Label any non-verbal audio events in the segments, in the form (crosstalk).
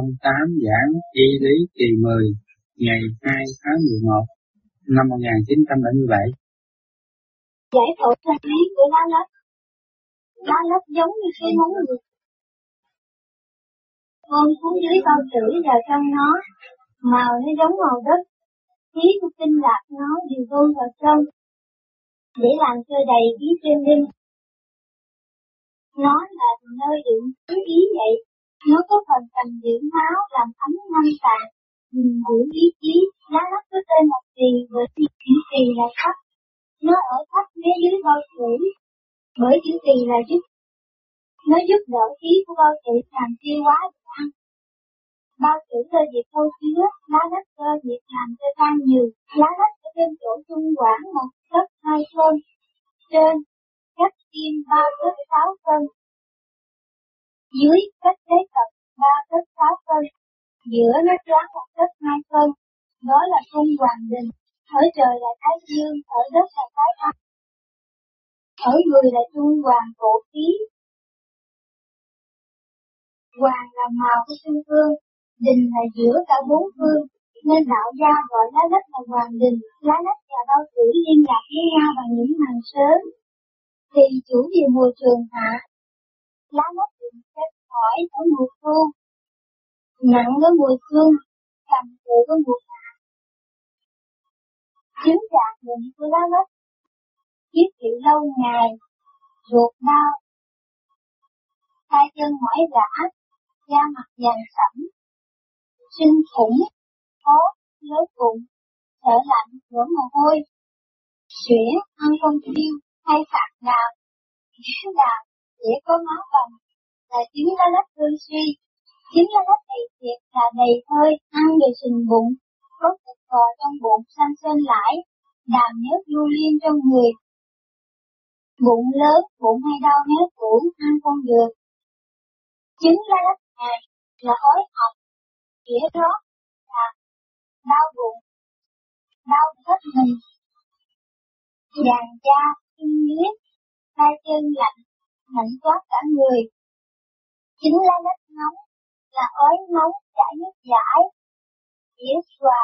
ông Tám giảng y lý kỳ 10 ngày 2 tháng 11 năm 1977. Giải phẫu sinh lý của lá lách Lá lách giống như cái móng ngực. Con xuống dưới bao tử vào trong nó, màu nó giống màu đất. Khí của tinh lạc nó đều tuôn vào trong, để làm cho đầy khí trên linh. Nó là nơi đựng khí ý vậy, nó có phần cầm giữ máu làm ấm năm tạng, nhìn mũi ý chí, lá lách có tên một gì bởi vì chữ trì là thấp. Nó ở thấp phía dưới bao tử, bởi chữ trì là giúp nó giúp đỡ khí của bao tử làm tiêu hóa được ăn. Bao tử cơ việc thâu chứa, lá lách cơ việc làm cho tan nhiều, lá lách ở trên chỗ trung quản một tấc hai phân, trên cách tim ba tấc sáu phân, dưới cách thế tập ba cách sáu phân, giữa nó choáng một cách hai phân, đó là cung hoàng đình, ở trời là thái dương, ở đất là thái âm. Ở người là trung hoàng cổ khí, Hoàng là màu của trung phương, đình là giữa cả bốn phương, nên đạo gia gọi lá đất là hoàng đình, lá đất và bao tử liên lạc với nhau bằng những hàng sớm. Thì chủ về mùa trường hạ, lá đất định xếp khỏi ở mùi hương, nặng ở mùi hương, cầm cụ ở mùi hạ. Chứng trạng bệnh của lá đất, chiếc chịu lâu ngày, ruột đau, tay chân mỏi rã, da mặt vàng sẫm, sinh khủng, khó, lớn bụng, thở lạnh, đổ mồ hôi, suyễn, ăn không tiêu, hay phạt đào, ghé đào, dễ có máu bầm, là chính lá lách hư suy. chính lá lách này thiệt là đầy hơi, ăn rồi sình bụng, có thịt cò trong bụng xanh xên lại, đàm nhớt du liên trong người. Bụng lớn, bụng hay đau nhớt tủ, ăn không được. chính lá lách này là hối học nghĩa đó là đau bụng, đau hết mình, vàng da, kinh huyết, tay chân lạnh, lạnh toát cả người. Chính lá lách nóng là ói nóng chảy nước giải, dĩa xòa,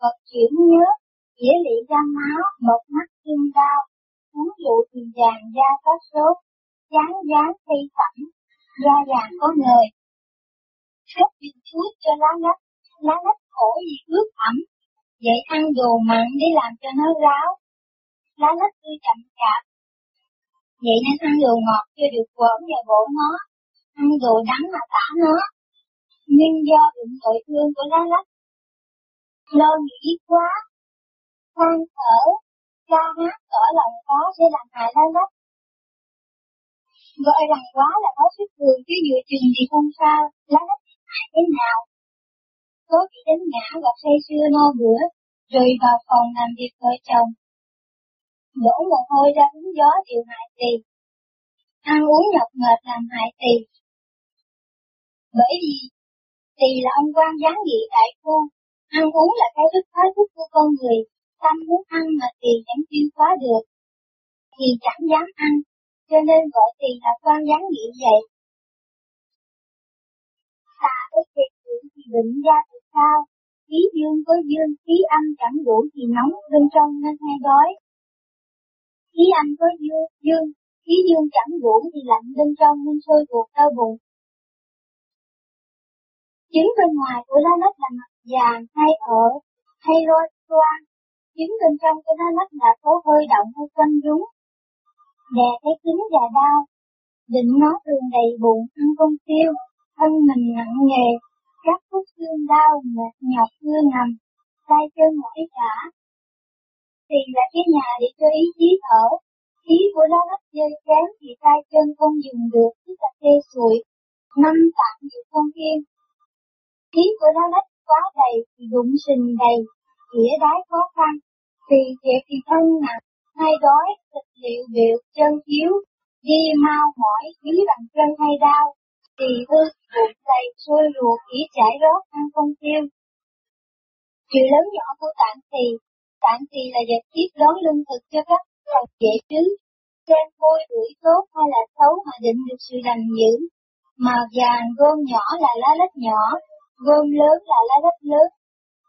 vật chuyển nhớ, dĩa lị ra máu, một mắt chân đau, uống rượu thì vàng da có sốt, chán dán thi phẩm, da vàng có người rất viên thuốc cho lá lách, lá lách khổ vì ướt ẩm, vậy ăn đồ mặn để làm cho nó ráo. Lá lách tươi chậm chạp, vậy nên ăn đồ ngọt chưa được quẩn và bổ nó, ăn đồ đắng mà tả nó. Nhưng do bệnh tội thương của lá lách, lo nghĩ quá, than thở, ca hát tỏ lòng có sẽ làm hại lá lách, Gọi rằng quá là có sức thường chứ dự chừng thì không sao, lá nách hại thế nào. Có bị đánh ngã và say sưa no bữa, rồi vào phòng làm việc vợ chồng. Đổ mồ hôi ra hứng gió điều hại tỳ. Ăn uống nhọc mệt làm hại tỳ. Bởi vì tỳ là ông quan gián nghị đại phu, ăn uống là cái rất khó thức của con người, tâm muốn ăn mà tỳ chẳng tiêu hóa được, thì chẳng dám ăn, cho nên gọi tỳ là quan gián nghị vậy ta ức thiệt dưỡng thì định ra từ sao, khí dương với dương, khí âm chẳng đủ thì nóng bên trong nên hay đói. Khí anh với dương, dương, khí dương chẳng đủ thì lạnh bên trong nên sôi ruột đau bụng. Trứng bên ngoài của lá lách là mặt vàng hay ở, hay lôi toan. Trứng bên trong của lá lách là phố hơi động hay quanh rúng. Đè thấy cứng và đau. Định nó thường đầy bụng, ăn không tiêu, thân mình nặng nghề các khúc xương đau, mệt nhọc cưa nằm, tay chân mỏi cả. Thì là cái nhà để cho ý chí thở, khí của nó rất dơi chán thì tay chân không dùng được, cứ là tê sụi, năm tạng nhiều không yên. Khí của nó rất quá đầy thì bụng sình đầy, nghĩa đái khó khăn, thì việc thì thân nặng, hay đói, thịt liệu biểu, chân yếu, đi mau mỏi, dưới bằng chân hay đau, thì hư, bụng đầy, sôi ruột, ý chảy rót, ăn không tiêu. Chuyện lớn nhỏ của tạng thì tạng thì là vật tiếp đón lương thực cho các phần dễ chứ. Xem vui đuổi tốt hay là xấu mà định được sự lành dữ. Màu vàng gom nhỏ là lá lách nhỏ, gom lớn là lá lách lớn,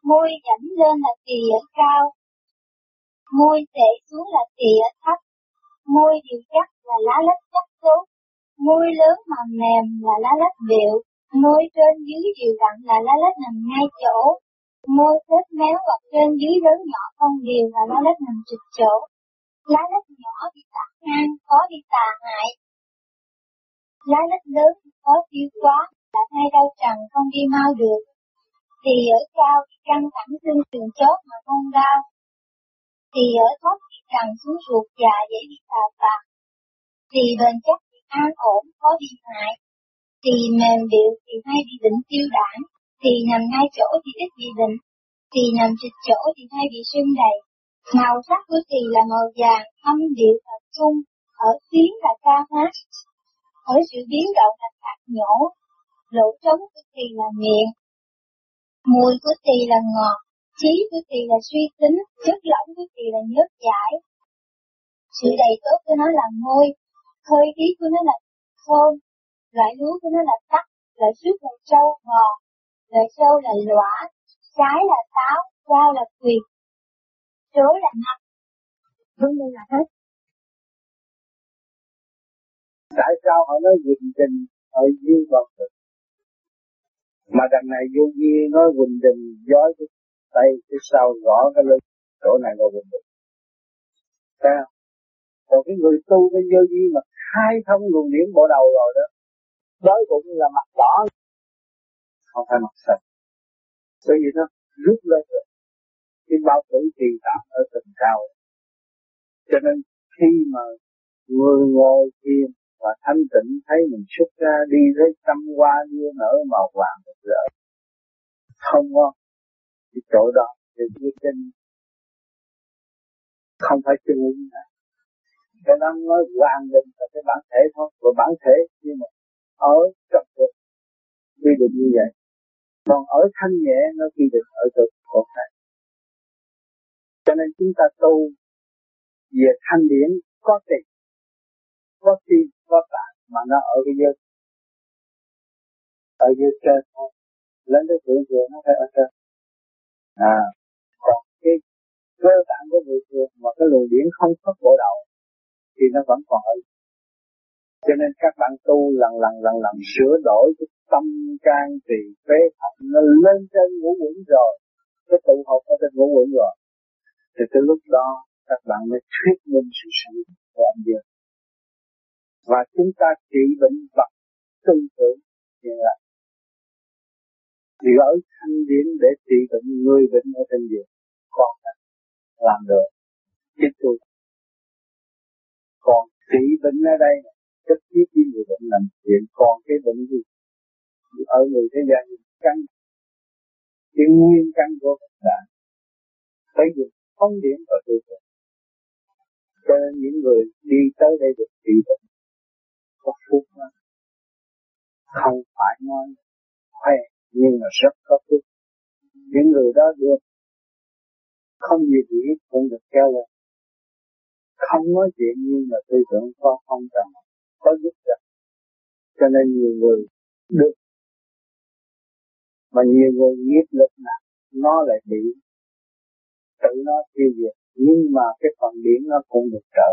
môi dẫn lên là tìa cao, môi tệ xuống là tìa thấp, môi điều chắc là lá lách chắc tốt, môi lớn mà mềm là lá lách điệu, môi trên dưới đều đặn là lá lách nằm ngay chỗ, môi vết méo hoặc trên dưới lớn nhỏ không đều là lá lách nằm trực chỗ. Lá lách nhỏ bị tạc ngang, có bị tà hại. Lá lách lớn có tiêu quá, là hai đau trần không đi mau được. Thì ở cao thì căng thẳng xương sườn chốt mà không đau. Thì ở thấp thì trần xuống ruột già dễ bị tà tạc. Thì bền chắc thì an ổn, có bị hại. Thì mềm điệu thì hay bị bệnh tiêu đảng. Thì nằm ngay chỗ thì ít bị bệnh. Thì nằm trịch chỗ thì hay bị sưng đầy. Màu sắc của thì là màu vàng, âm điệu là trung, ở tiếng là ca hát, ở sự biến động là tạc nhổ, lỗ trống của thì là miệng, mùi của thì là ngọt, trí của thì là suy tính, chất lỏng của thì là nhớt giải. Sự đầy tốt của nó là môi, hơi khí của nó là thơm, loại lúa của nó là tắc, loại suốt là trâu ngọt, loại sâu là lõa, trái là táo, rau là quyệt, rối là năm, vấn đề là hết. Tại sao họ nói quỳnh trình ở dương vật được? Mà đằng này vô vi nói quỳnh trình giói cái tay cái sau gõ cái lưng chỗ này là quỳnh trình. Sao? Còn cái người tu cái vô vi mà khai thông luồng điển bộ đầu rồi đó đói bụng là mặt đỏ không phải mặt sạch bởi vì nó rút lên rồi. Cái bao tử tiền tạm ở tầng cao. Cho nên khi mà người ngồi thiền và thanh tịnh thấy mình xuất ra đi với tâm hoa như nở màu vàng một rỡ, không có thì chỗ đó thì cái chân không phải chân ứng nữa cái nó nói hoàn định là cái bản thể thôi. Và bản thể nhưng mà ở trong cuộc quy định như vậy còn ở thanh nhẹ nó chỉ được ở chỗ khổ thể cho nên chúng ta tu về thanh điển có tiền, có tim có tạng mà nó ở cái giới. Ở dưới trên thôi lên tới thượng thừa nó phải ở trên. À còn cái cơ tạng của người thường mà cái luồng điển không có bộ đầu thì nó vẫn còn ở cho nên các bạn tu lần lần lần lần, sửa đổi cái tâm can trì phế thận nó lên trên ngũ quẩn rồi. Cái tụ hợp ở trên ngũ quẩn rồi. Thì tới lúc đó, các bạn mới thuyết minh sự sống của anh Dương và chúng ta trị bệnh vật tư tưởng hiện là gỡ ở thanh điển để trị bệnh người bệnh ở trên giường còn làm được. Chứ tôi. Còn trị bệnh ở đây trực tiếp với người bệnh làm chuyện còn cái bệnh gì? Ở người thế gian căn cái nguyên căn của bệnh là phải dùng phong điểm và tư tưởng cho nên những người đi tới đây được trị bệnh, có phúc lắm. Không phải nói khỏe, nhưng mà rất có phúc. Những người đó được không gì gì cũng được kéo lên. Không nói chuyện nhưng mà tư tưởng có không trầm có giúp được. Cho nên nhiều người được. Mà nhiều người nghiệp lực nặng nó lại bị tự nó tiêu diệt. Nhưng mà cái phần điển nó cũng được trợ.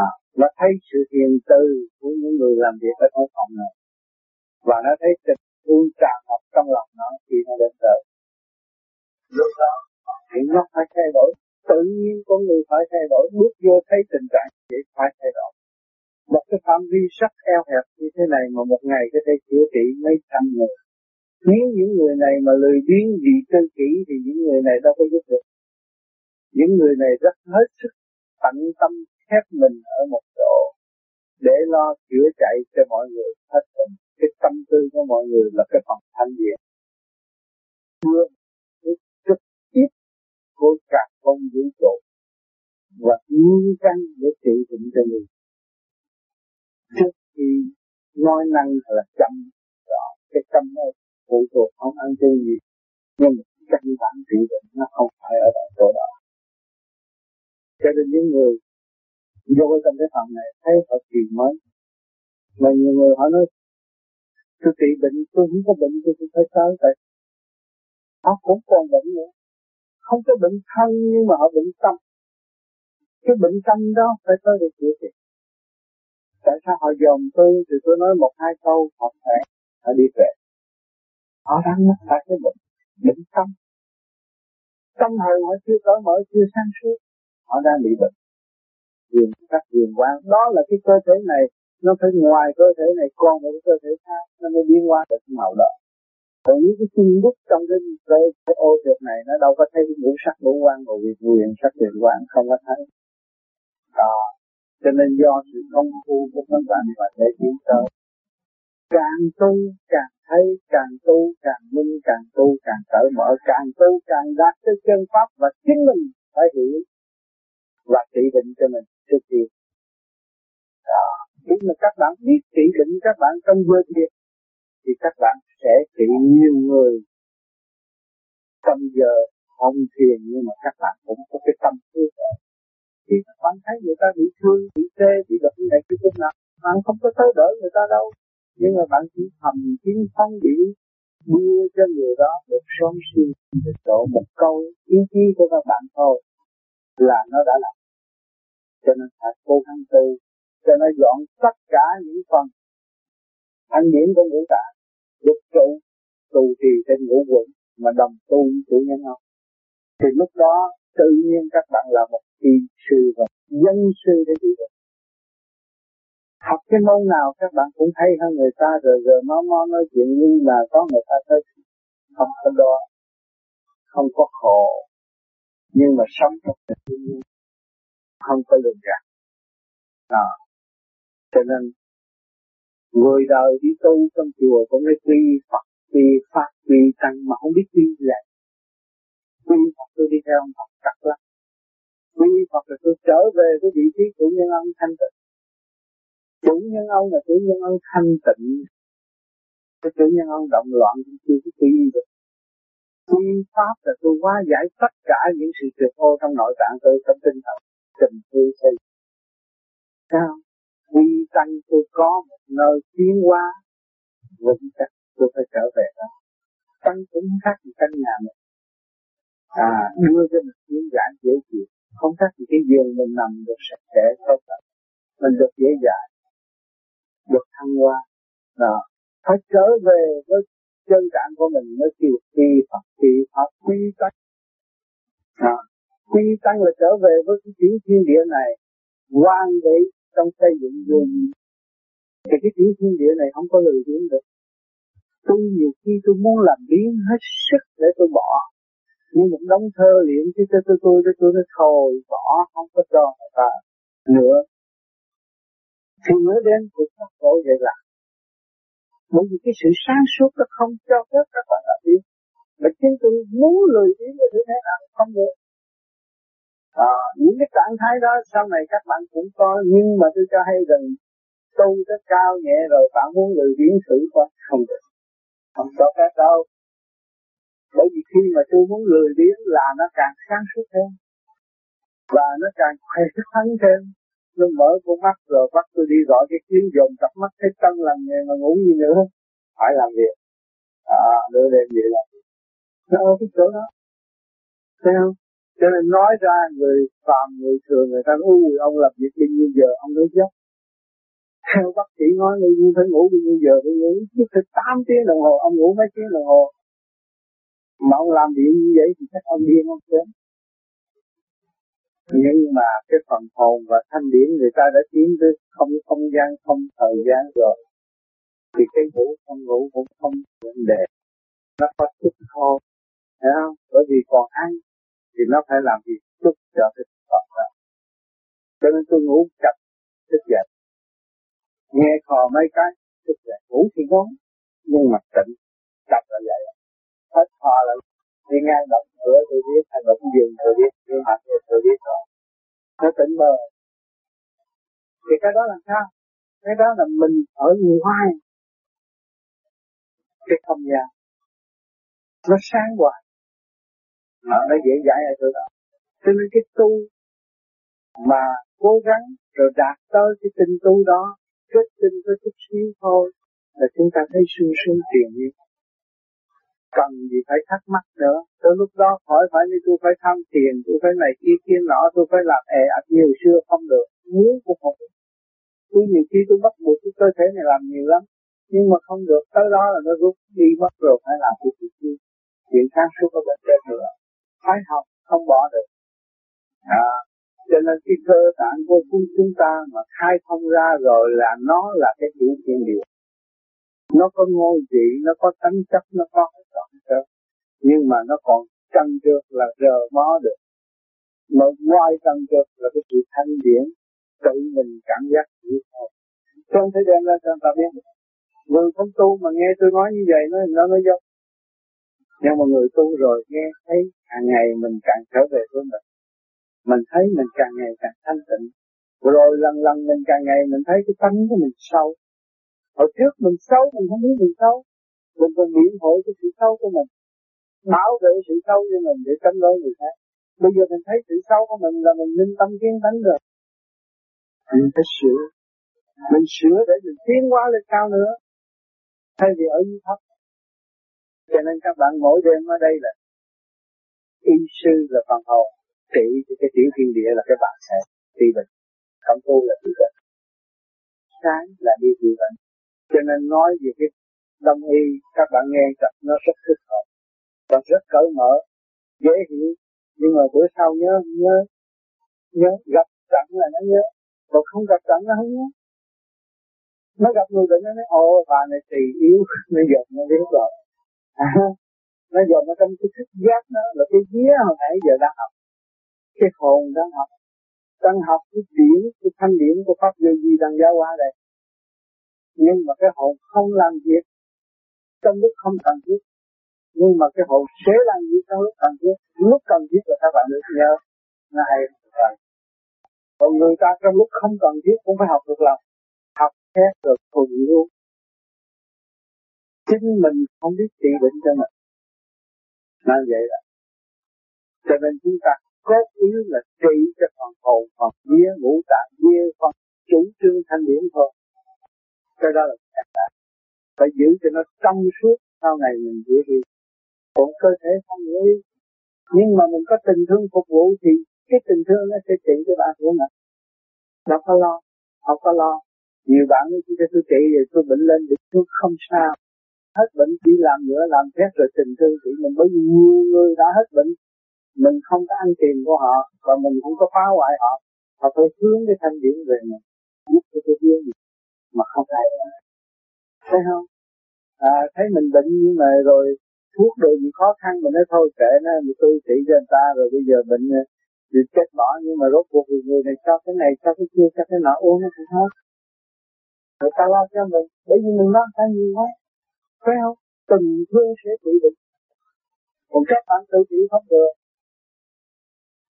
À, nó thấy sự hiền từ của những người làm việc ở trong phòng này. Và nó thấy tình thương tràn ngập trong lòng nó khi nó đến đời. Lúc đó thì nó phải thay đổi. Tự nhiên con người phải thay đổi bước vô thấy tình trạng vậy phải thay đổi một cái phạm vi rất eo hẹp như thế này mà một ngày có thể chữa trị mấy trăm người. Nếu những người này mà lười biếng vì tư kỷ thì những người này đâu có giúp được. Những người này rất hết sức tận tâm khép mình ở một chỗ để lo chữa chạy cho mọi người hết mình. Cái tâm tư của mọi người là cái phần thanh diện chưa trực tiếp của cả công vũ trụ và nguyên căn để trị bệnh cho người trước khi nói năng là chậm rõ cái tâm nó phụ thuộc không ăn chơi gì. Nhưng căn bản trị bệnh nó không phải ở tại chỗ đó. Cho nên những người vô trong cái phòng này thấy họ kỳ mới mà nhiều người họ nói tôi trị bệnh tôi không có bệnh tôi cũng phải tới tại, họ cũng còn bệnh nữa. Không có bệnh thân nhưng mà họ bệnh tâm. Cái bệnh tâm đó phải tới để chữa trị tại sao họ dòm tôi? Thì tôi nói một hai câu họ khỏe họ đi về. Họ đang mắc phải cái bệnh bệnh tâm tâm hồn họ chưa cởi mở chưa sáng suốt họ đang bị bệnh. Quyền các quyền quan đó là cái cơ thể này nó phải ngoài cơ thể này còn một cơ thể khác nó mới biến hóa được màu đỏ. còn những cái chung đúc trong cái cái, cái ô trượt này nó đâu có thấy ngũ sắc ngũ quan của việc quyền sắc quyền quan không có thấy. Đó cho nên do sự công phu của các bạn mà để tiến tới càng tu, càng thấy, càng tu, càng minh, càng tu, càng cởi mở, càng tu, càng đạt tới chân pháp và chính mình phải hiểu và trị định cho mình trước tiên đó. Khi mà các bạn biết trị định các bạn trong vô thiệt, thì các bạn sẽ trị nhiều người. Trong giờ không thiền, nhưng mà các bạn cũng có cái tâm thương khi các bạn thấy người ta bị thương, bị tê, bị đập này cái cũng nào? Bạn không có tới đỡ người ta đâu. Nhưng mà bạn chỉ thầm kiếm phong bị đưa cho người đó được sống suy được độ một câu ý chí của các bạn thôi, là nó đã làm. Cho nên phải cố gắng tư cho nó dọn tất cả những phần thanh điển của ngũ tạng lục trụ, tù trì trên ngũ quận, mà đồng tu với chủ nhân không thì lúc đó tự nhiên các bạn là một kỳ sư và dân sư để đi được học cái môn nào các bạn cũng hay hơn người ta rồi rồi nó mau nói chuyện như là có người ta tới không có đó. Không có khổ, nhưng mà sống trong tự nhiên không có lường gạt. Đó. Cho nên, người đời đi tu trong chùa cũng phải quy Phật, quy Pháp, quy Tăng mà không biết quy gì quy Phật tôi đi theo ông Phật quy Phật là tôi trở về với vị trí của nhân ông thanh tịnh. Chủ nhân ông là chủ nhân ông thanh tịnh. Cái chủ nhân ông động loạn cũng chưa có quy được. Quy pháp là tôi hóa giải tất cả những sự trượt ô trong nội tạng tôi trong tinh thần, tình tư xây sao? Quy tăng tôi có một nơi tiến hóa, vững chắc, tôi phải trở về đó. Tăng cũng khác gì căn nhà mình. À đưa cho mình tiến giải dễ chịu không khác gì cái giường mình nằm được sạch sẽ tốt lắm mình được dễ dàng được thăng hoa. Đó. Phải trở về với chân trạng của mình mới chịu quy Phật quy Pháp quy tăng à, quy tăng là trở về với cái chuyển thiên địa này quan để trong xây dựng đường. Thì cái chuyển thiên địa này không có lười biếng được. Tôi nhiều khi tôi muốn làm biến hết sức để tôi bỏ nhưng một đống thơ liệm chứ tôi tôi tôi tôi tôi nó thôi bỏ không có cho người ta nữa. Thì mới đến cuộc sống khổ vậy là bởi vì cái sự sáng suốt nó không cho phép các bạn làm biến mà chính tôi muốn lười biếng như thế nào không được. À, những cái trạng thái đó sau này các bạn cũng có nhưng mà tôi cho hay rằng tu rất cao nhẹ rồi bạn muốn lười biến thử qua không được. Không có phép đâu bởi vì khi mà tôi muốn lười biếng là nó càng sáng suốt thêm và nó càng khỏe khoắn thêm. Nó mở con mắt rồi bắt tôi đi gọi cái kiến dồn cặp mắt thấy tân làm nghề mà ngủ gì nữa. Phải làm việc. À đưa đêm vậy là. Nó ở cái chỗ đó. Thấy không? Cho nên nói ra người phàm, người thường, người ta nói ui ông làm việc đi như giờ ông nói chết theo bác sĩ nói người phải ngủ đi như giờ phải ngủ chứ phải 8 tiếng đồng hồ, ông ngủ mấy tiếng đồng hồ mà ông làm việc như vậy thì chắc ông điên không sớm. Nhưng mà cái phần hồn và thanh điển người ta đã tiến tới không không gian, không thời gian rồi. Thì cái ngủ, không ngủ cũng không vấn đề. Nó có chút thôi thấy không? Bởi vì còn ăn, thì nó phải làm việc chút cho cái phần đó. Cho nên tôi ngủ chặt thức dậy. Nghe khò mấy cái, thức dậy. Ngủ thì ngon, nhưng mà tỉnh chặt là vậy hết thò là đi ngang động cửa, tôi biết, hay động giường tôi biết đi mặt tôi biết rồi. Nó tỉnh mơ thì cái đó là sao? Cái đó là mình ở ngoài. Cái không gian. Nó sáng hoài. Mà nó dễ dãi ở chỗ đó. Cho nên cái tu mà cố gắng rồi đạt tới cái tinh tu đó, kết tinh có chút xíu thôi, là chúng ta thấy sung sướng tiền nhiên cần gì phải thắc mắc nữa. Tới lúc đó khỏi phải như tôi phải tham tiền tôi phải này kia kia nọ tôi phải làm ẻ ạch nhiều xưa không được. Muốn cũng không được. Tôi nhiều khi tôi bắt buộc cái cơ thể này làm nhiều lắm nhưng mà không được. Tới đó là nó rút đi mất rồi phải làm cái chuyện gì chuyện sáng suốt ở bên trên nữa. Phải học không bỏ được. À, cho nên cái cơ tạng của chúng ta mà khai thông ra rồi là nó là cái chuyện thiên điều nó có ngôi vị nó có tánh chất nó có nhưng mà nó còn trăng trượt là rờ mó được. Mà ngoài trăng trượt là cái sự thanh điển, tự mình cảm giác như thôi không thể đem ra cho người ta biết người không tu mà nghe tôi nói như vậy, nó nó nó giống. Nhưng mà người tu rồi nghe thấy hàng ngày mình càng trở về với mình. Mình thấy mình càng ngày càng thanh tịnh. Rồi lần lần mình càng ngày mình thấy cái tánh của mình sâu. Hồi trước mình xấu, mình không biết mình xấu. Mình còn niệm hội cái sự xấu của mình bảo vệ sự sâu cho mình để tránh lỗi người khác. Bây giờ mình thấy sự sâu của mình là mình minh tâm kiến tánh rồi. Mình phải sửa. Mình sửa để mình tiến hóa lên cao nữa. Thay vì ở dưới thấp. Cho nên các bạn mỗi đêm ở đây là y sư là phần hồn trị cho cái tiểu thiên địa là cái bạn sẽ trị bệnh. Cảm tu là trị bệnh. Sáng là đi trị bệnh. Cho nên nói về cái đông y, các bạn nghe tập nó rất thích hợp và rất cởi mở dễ hiểu. Nhưng mà bữa sau nhớ nhớ nhớ gặp trận là nó nhớ. Còn không gặp trận nó không nhớ. Nó gặp người bệnh nó nói ồ bà này tỳ yếu. (laughs) Nó dần nó biết rồi. À, nó dần nó trong cái thức giác nó là cái vía hồi nãy giờ đang học. Cái hồn đang học. Đang học cái điểm cái thanh điểm của pháp vô vi đang giáo hóa đây. Nhưng mà cái hồn không làm việc trong lúc không cần thiết nhưng mà cái hồn sẽ làm như trong lúc cần thiết, lúc cần thiết là các bạn được nhớ nó hay rồi còn người ta trong lúc không cần thiết cũng phải học được lòng. Học hết được thuần luôn chính mình không biết trị bệnh cho mình. Nên vậy là cho nên chúng ta cốt ý là trị cho phần hồn, phần vía, ngũ tạng, vía, phần chủ trương thanh điển thôi. Cái đó là phải giữ cho nó trong suốt sau này mình giữ đi còn cơ thể không nghĩ. Nhưng mà mình có tình thương phục vụ thì cái tình thương nó sẽ trị cho bạn của mình. Đâu có lo không có lo. Nhiều bạn nói cho tôi trị rồi tôi bệnh lên thì tôi không sao. Hết bệnh chỉ làm nữa làm phép rồi tình thương trị mình. Bởi vì nhiều người đã hết bệnh mình không có ăn tiền của họ và mình cũng có phá hoại họ. Họ phải hướng cái thanh điển về mình giúp cho tôi hướng mà không ai thấy không? À, thấy mình bệnh nhưng mà rồi thuốc đồ gì khó khăn mình nói thôi kệ nó mình tôi trị cho người ta, rồi bây giờ bệnh ờ, thì chết bỏ nhưng mà rốt cuộc thì người này cho cái này, cho cái kia, cho cái nọ, uống nó cũng hết. Người ta lo cho mình, bởi vì mình lo ta nhiều quá. Phải không? Tình thương sẽ trị bệnh. Còn các bạn tự trị không được.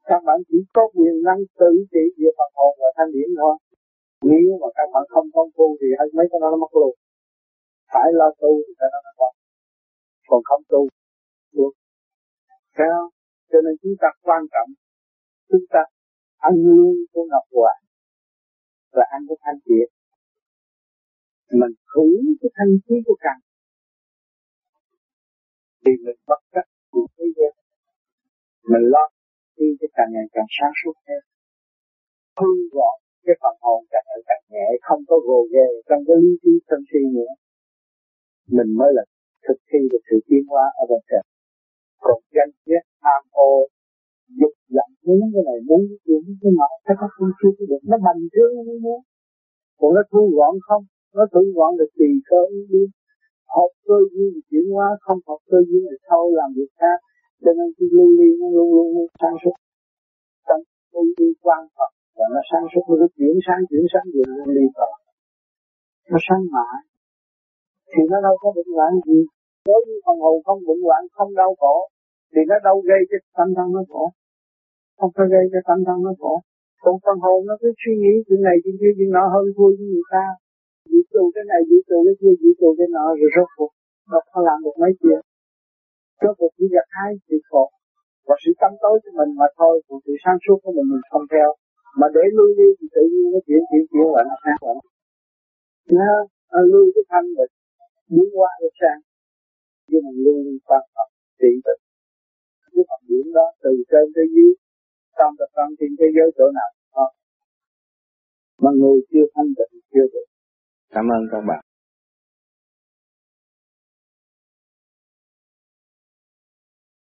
Các bạn chỉ có quyền năng tự trị về phật hồn và thanh điển thôi. Nếu mà các bạn không công phu thì hay mấy cái đó nó mất luôn. Phải lo tu thì cái đó nó mất còn không tu. Được. Sao? Cho nên chúng ta quan trọng, chúng ta ăn lương của ngọc hoàng và ăn của thanh triệt mình hưởng cái thanh khí của càng thì mình bất chấp của thế gian. Mình lo khi cái càng ngày càng sáng suốt thêm hư gọn cái phần hồn càng ngày càng nhẹ, không có gồ ghề trong cái lý trí tâm suy nữa. Mình mới là thực thi được sự tiến hóa ở bên trên còn danh ghét tham ô, dục vọng, muốn cái này, muốn cái kia, muốn cái nọ, cái nó không chưa được. Nó bành trướng, nó muốn. Còn nó thu gọn không? Nó thu gọn được tùy cơ đi học cơ duyên chuyển hóa, không học cơ duyên thì sau làm việc khác. Cho nên cái lưu ly nó luôn luôn luôn sáng suốt. Trong lưu ly quan phật và nó sáng suốt, nó chuyển sáng chuyển sáng rồi lưu ly Phật. Nó sáng mãi. Thì nó đâu có bệnh loạn gì nếu như phần hồn không vững loạn, không đau khổ thì nó đâu gây cho tâm thân nó khổ? Không có gây cho tâm thân nó khổ. Còn phần hồn nó cứ suy nghĩ chuyện này chuyện kia chuyện nọ hơn thua với người ta. Dị tù cái này dị tù cái kia dị tù cái nọ rồi rốt cuộc Nó không làm được mấy chuyện. Rốt cuộc chỉ gặp hai sự khổ và sự tâm tối của mình mà thôi còn sự sáng suốt của mình mình không theo. Mà để lui đi thì tự nhiên nó chuyển chuyển chuyển lại nó khác. Lại nó lui cái thanh rồi biến qua được sang nhưng mà luôn quan tâm trị bệnh cái phần điểm đó từ trên tới dưới, trong tập tâm trên thế giới chỗ nào đó mà người chưa thanh tịnh chưa được. Cảm ơn các bạn.